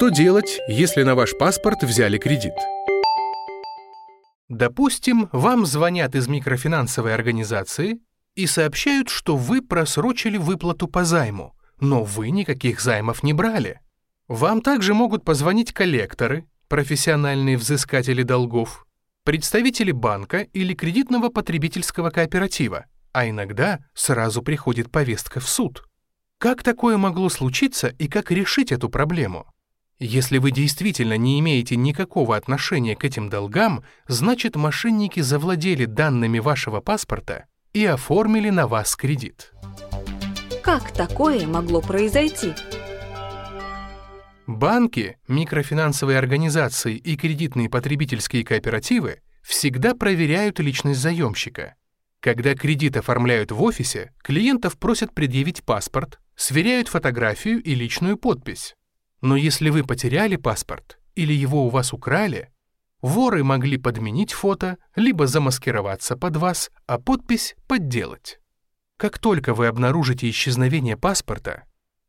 Что делать, если на ваш паспорт взяли кредит? Допустим, вам звонят из микрофинансовой организации и сообщают, что вы просрочили выплату по займу, но вы никаких займов не брали. Вам также могут позвонить коллекторы, профессиональные взыскатели долгов, представители банка или кредитного потребительского кооператива, а иногда сразу приходит повестка в суд. Как такое могло случиться и как решить эту проблему? Если вы действительно не имеете никакого отношения к этим долгам, значит мошенники завладели данными вашего паспорта и оформили на вас кредит. Как такое могло произойти? Банки, микрофинансовые организации и кредитные потребительские кооперативы всегда проверяют личность заемщика. Когда кредит оформляют в офисе, клиентов просят предъявить паспорт, сверяют фотографию и личную подпись. Но если вы потеряли паспорт или его у вас украли, воры могли подменить фото, либо замаскироваться под вас, а подпись подделать. Как только вы обнаружите исчезновение паспорта,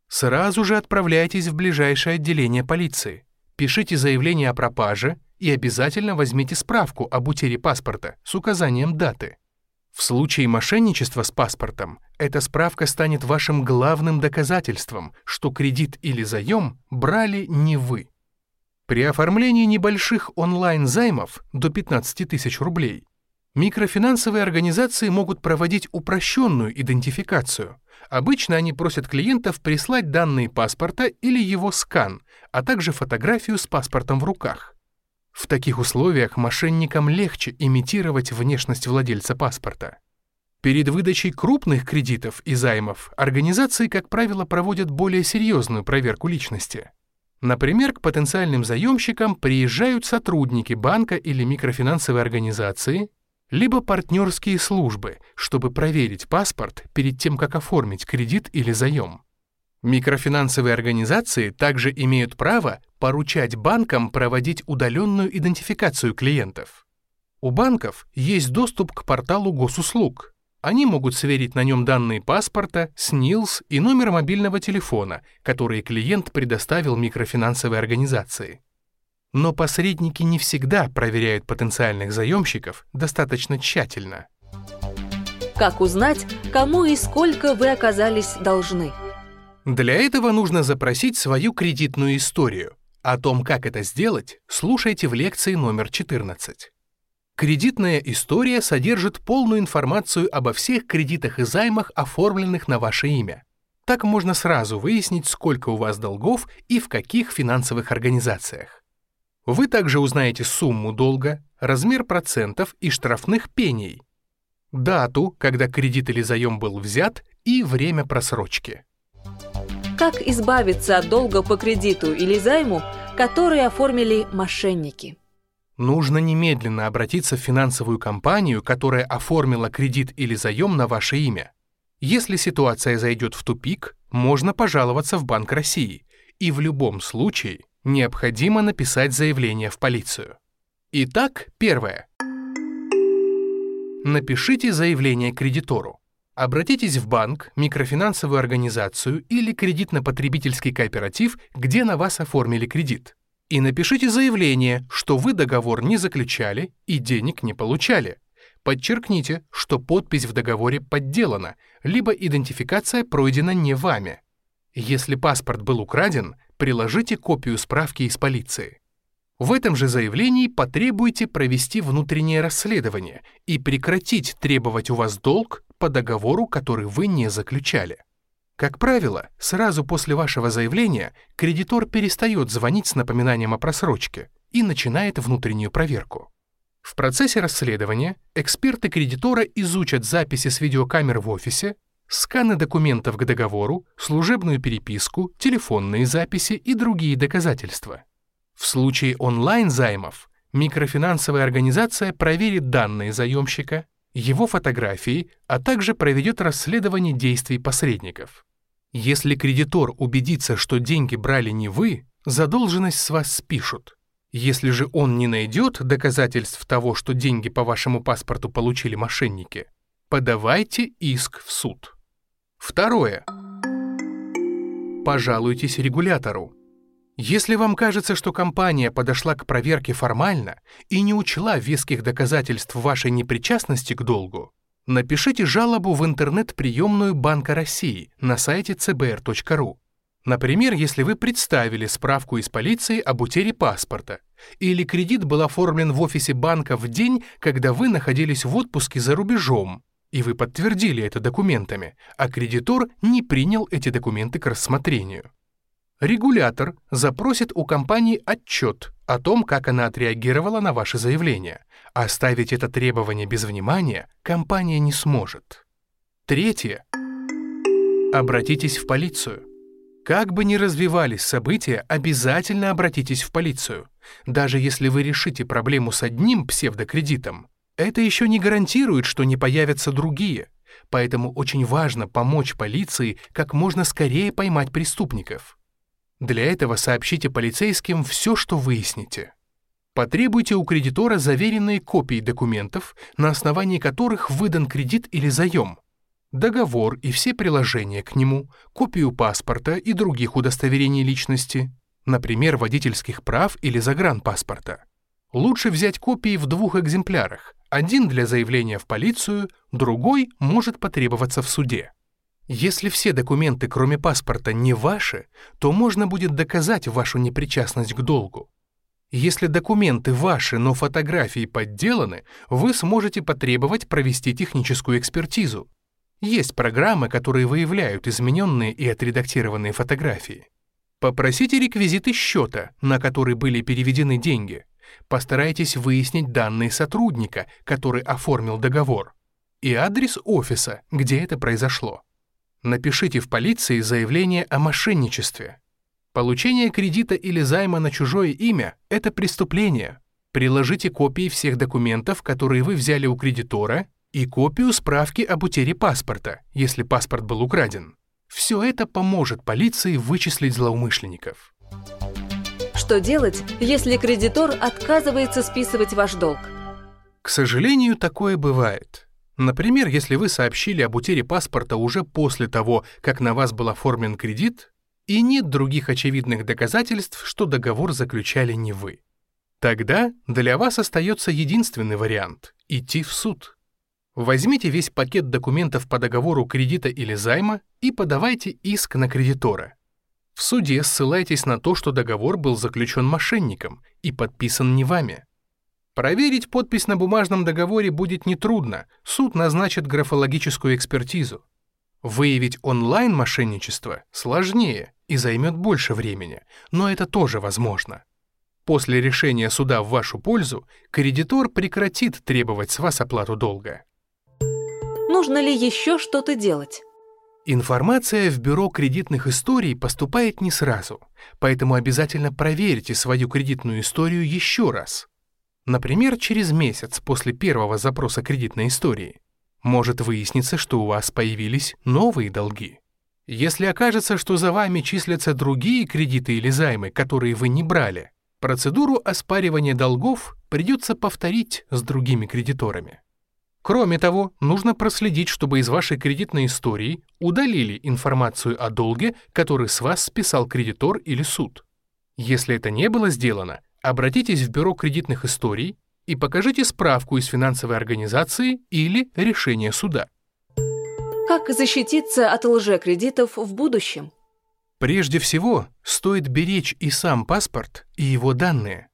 сразу же отправляйтесь в ближайшее отделение полиции, пишите заявление о пропаже и обязательно возьмите справку об утере паспорта с указанием даты. В случае мошенничества с паспортом эта справка станет вашим главным доказательством, что кредит или заем брали не вы. При оформлении небольших онлайн-займов до 15 тысяч рублей микрофинансовые организации могут проводить упрощенную идентификацию. Обычно они просят клиентов прислать данные паспорта или его скан, а также фотографию с паспортом в руках. В таких условиях мошенникам легче имитировать внешность владельца паспорта. Перед выдачей крупных кредитов и займов организации, как правило, проводят более серьезную проверку личности. Например, к потенциальным заемщикам приезжают сотрудники банка или микрофинансовой организации, либо партнерские службы, чтобы проверить паспорт перед тем, как оформить кредит или заем. Микрофинансовые организации также имеют право поручать банкам проводить удаленную идентификацию клиентов. У банков есть доступ к порталу госуслуг. Они могут сверить на нем данные паспорта, СНИЛС и номер мобильного телефона, которые клиент предоставил микрофинансовой организации. Но посредники не всегда проверяют потенциальных заемщиков достаточно тщательно. Как узнать, кому и сколько вы оказались должны? Для этого нужно запросить свою кредитную историю. О том, как это сделать, слушайте в лекции номер 14. Кредитная история содержит полную информацию обо всех кредитах и займах, оформленных на ваше имя. Так можно сразу выяснить, сколько у вас долгов и в каких финансовых организациях. Вы также узнаете сумму долга, размер процентов и штрафных пений, дату, когда кредит или заем был взят и время просрочки. Как избавиться от долга по кредиту или займу, который оформили мошенники? Нужно немедленно обратиться в финансовую компанию, которая оформила кредит или заем на ваше имя. Если ситуация зайдет в тупик, можно пожаловаться в Банк России, и в любом случае необходимо написать заявление в полицию. Итак, первое. Напишите заявление кредитору. Обратитесь в банк, микрофинансовую организацию или кредитно-потребительский кооператив, где на вас оформили кредит. И напишите заявление, что вы договор не заключали и денег не получали. Подчеркните, что подпись в договоре подделана, либо идентификация пройдена не вами. Если паспорт был украден, приложите копию справки из полиции. В этом же заявлении потребуйте провести внутреннее расследование и прекратить требовать у вас долг по договору, который вы не заключали. Как правило, сразу после вашего заявления кредитор перестает звонить с напоминанием о просрочке и начинает внутреннюю проверку. В процессе расследования эксперты кредитора изучат записи с видеокамер в офисе, сканы документов к договору, служебную переписку, телефонные записи и другие доказательства. В случае онлайн-займов микрофинансовая организация проверит данные заемщика, его фотографии, а также проведет расследование действий посредников. Если кредитор убедится, что деньги брали не вы, задолженность с вас спишут. Если же он не найдет доказательств того, что деньги по вашему паспорту получили мошенники, подавайте иск в суд. Второе. Пожалуйтесь регулятору. Если вам кажется, что компания подошла к проверке формально и не учла веских доказательств вашей непричастности к долгу, напишите жалобу в интернет-приемную Банка России на сайте cbr.ru. Например, если вы представили справку из полиции об утере паспорта, или кредит был оформлен в офисе банка в день, когда вы находились в отпуске за рубежом, и вы подтвердили это документами, а кредитор не принял эти документы к рассмотрению. Регулятор запросит у компании отчет о том, как она отреагировала на ваше заявление. Оставить это требование без внимания компания не сможет. Третье. Обратитесь в полицию. Как бы ни развивались события, обязательно обратитесь в полицию. Даже если вы решите проблему с одним псевдокредитом, это еще не гарантирует, что не появятся другие. Поэтому очень важно помочь полиции как можно скорее поймать преступников. Для этого сообщите полицейским все, что выясните. Потребуйте у кредитора заверенные копии документов, на основании которых выдан кредит или заем, договор и все приложения к нему, копию паспорта и других удостоверений личности, например, водительских прав или загранпаспорта. Лучше взять копии в двух экземплярах, один для заявления в полицию, другой может потребоваться в суде. Если все документы, кроме паспорта, не ваши, то можно будет доказать вашу непричастность к долгу. Если документы ваши, но фотографии подделаны, вы сможете потребовать провести техническую экспертизу. Есть программы, которые выявляют измененные и отредактированные фотографии. Попросите реквизиты счета, на который были переведены деньги. Постарайтесь выяснить данные сотрудника, который оформил договор, и адрес офиса, где это произошло. Напишите в полиции заявление о мошенничестве. Получение кредита или займа на чужое имя – это преступление. Приложите копии всех документов, которые вы взяли у кредитора, и копию справки об утере паспорта, если паспорт был украден. Все это поможет полиции вычислить злоумышленников. Что делать, если кредитор отказывается списывать ваш долг? К сожалению, такое бывает. Например, если вы сообщили об утере паспорта уже после того, как на вас был оформлен кредит, и нет других очевидных доказательств, что договор заключали не вы. Тогда для вас остается единственный вариант – идти в суд. Возьмите весь пакет документов по договору кредита или займа и подавайте иск на кредитора. В суде ссылайтесь на то, что договор был заключен мошенником и подписан не вами. Проверить подпись на бумажном договоре будет нетрудно, суд назначит графологическую экспертизу. Выявить онлайн мошенничество сложнее и займет больше времени, но это тоже возможно. После решения суда в вашу пользу кредитор прекратит требовать с вас оплату долга нужно ли еще что-то делать? Информация в бюро кредитных историй поступает не сразу, поэтому обязательно проверьте свою кредитную историю еще раз. Например, через месяц после первого запроса кредитной истории. Может выясниться, что у вас появились новые долги. Если окажется, что за вами числятся другие кредиты или займы, которые вы не брали, процедуру оспаривания долгов придется повторить с другими кредиторами. Кроме того, нужно проследить, чтобы из вашей кредитной истории удалили информацию о долге, который с вас списал кредитор или суд. Если это не было сделано, обратитесь в бюро кредитных историй и покажите справку из финансовой организации или решение суда. Как защититься от лжекредитов в будущем? Прежде всего, стоит беречь и сам паспорт, и его данные.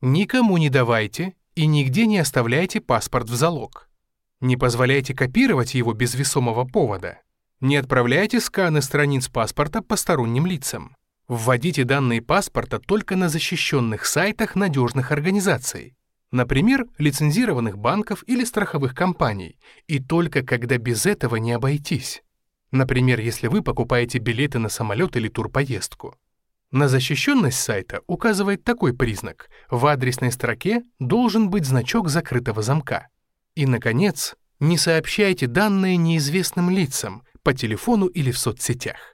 Никому не давайте и нигде не оставляйте паспорт в залог. Не позволяйте копировать его без весомого повода. Не отправляйте сканы страниц паспорта посторонним лицам. Вводите данные паспорта только на защищенных сайтах надежных организаций, например, лицензированных банков или страховых компаний, и только когда без этого не обойтись. Например, если вы покупаете билеты на самолет или турпоездку. На защищенность сайта указывает такой признак. В адресной строке должен быть значок закрытого замка. И, наконец, не сообщайте данные неизвестным лицам по телефону или в соцсетях.